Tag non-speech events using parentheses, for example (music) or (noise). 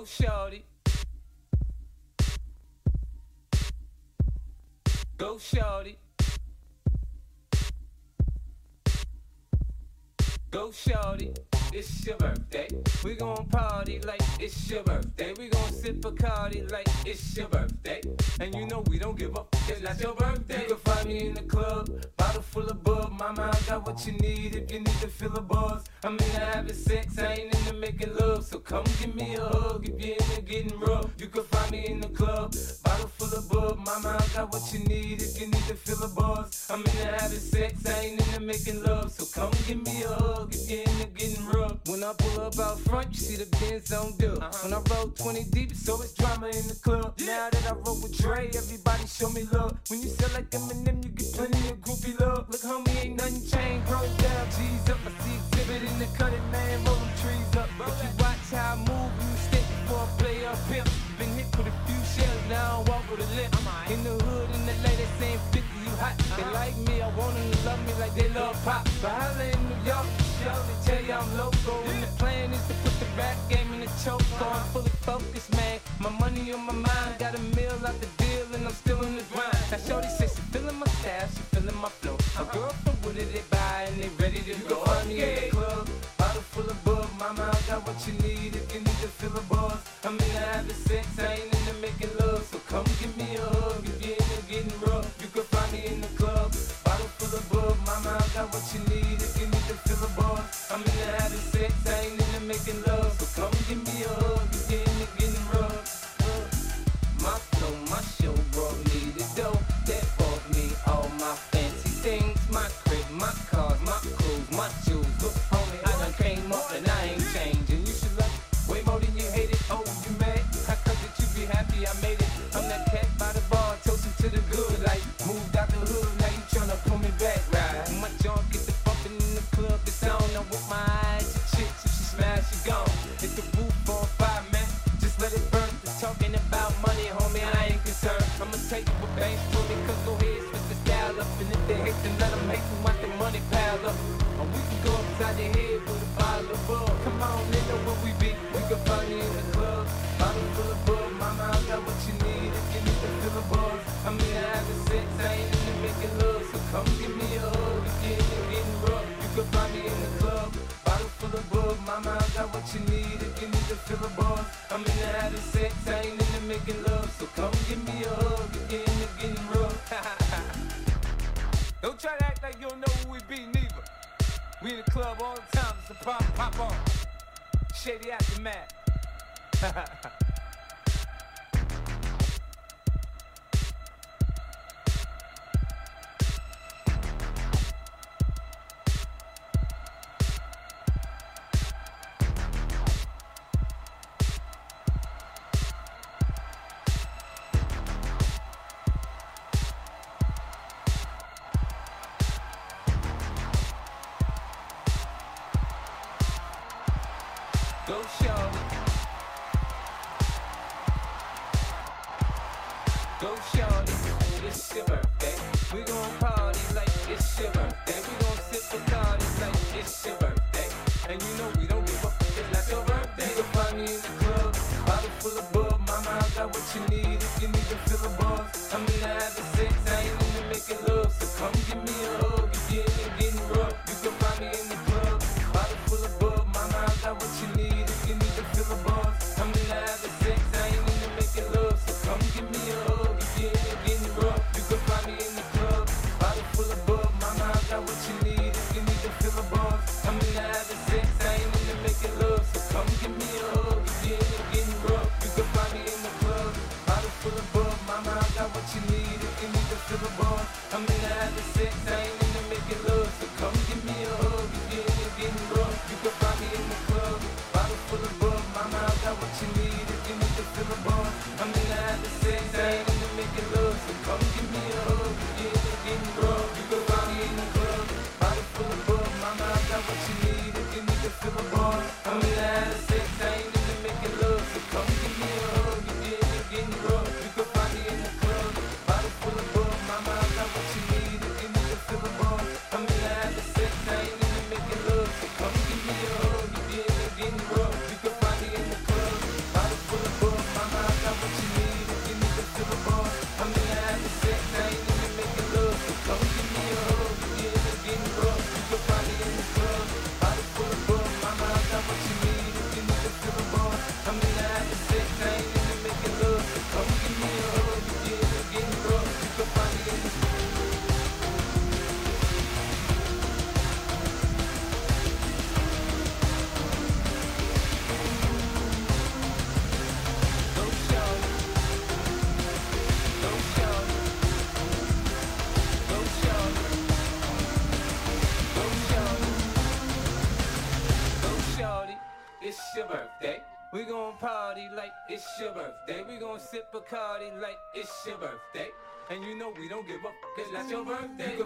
Go shorty. Go shorty. Go shorty. It's your birthday. We gon' party like it's your birthday. We gon' sip Bacardi like it's your birthday. And you know we don't give up. It's not your birthday. You can find me in the club, bottle full of bub. Mama, I got what you need if you need to feel a buzz. I'm into having sex, I ain't into making love. So come give me a hug if you're into getting rough. You can find me in the club, of bub. Mama, I got what you need if you need to feel a buzz. I'm in into having sex, I ain't in into making love. So come give me a hug if you're into getting rough. When I pull up out front, you see the Benz on dub. Uh-huh. When I roll 20 deep, so it's drama in the club. Now that I roll with Dre, everybody show me love. When you sell like Eminem, you get plenty of groupie love. Look, homie, ain't nothing changed. Roll down, G's up. I see Xzibit in the cutting, man. Roll them trees up. If you watch how I move, In the hood, in the lady saying 50, you hot. They like me, I want them to love me like they love Pac. But holla in New York, show, they tell you I'm local. And the plan is to put the rap game in the choke So I'm Fully focused, man. My money on my mind, got a meal out the deal, and I'm still in the grind. Now, Shorty says she feeling my style, she feeling my flow. A girl from Wooded, they buy, and they ready to go. on me in the club, bottle full of bug. Mama, I got what you you need got what you need if you need to feel a buzz. I'm into having sex, I ain't into making love. So come give me a hug you're into getting rough. My flow, my show brought me the dough that bought me all my fancy things. My crib, my cars, my clothes, my jewels. Look, homie, I done came up and I ain't changing. You should love it way more than you hate it. Oh, you mad? How come that you be happy I made it? I'm that cat you what banks me, cause go ahead, switch the style up. And if they hate, then let them hate, and watch the money pile up. Or we can go upside the head with a bottle of bug. Come on, they know where we be. We can find me in the club. Bottle full of bug. Mama, I got what you need if you need to feel a buzz. I'm into having sex, I ain't into making love. So come give me a hug if you're getting rough. You can find me in the club. Bottle full of bug. Mama, I got what you need if you need to feel a buzz. I'm into having sex, I ain't into making love. So Try to act like you don't know who we be, neither. We in the club all the time, it's a pop, pop on. Shady aftermath. (laughs) Go shorty. Go shorty. It's your birthday. We gon' party I'm into having sex. it's your birthday. We gon' party like it's your birthday. We gon' sip Bacardi like it's your birthday. And you know we don't give up, cause that's your birthday.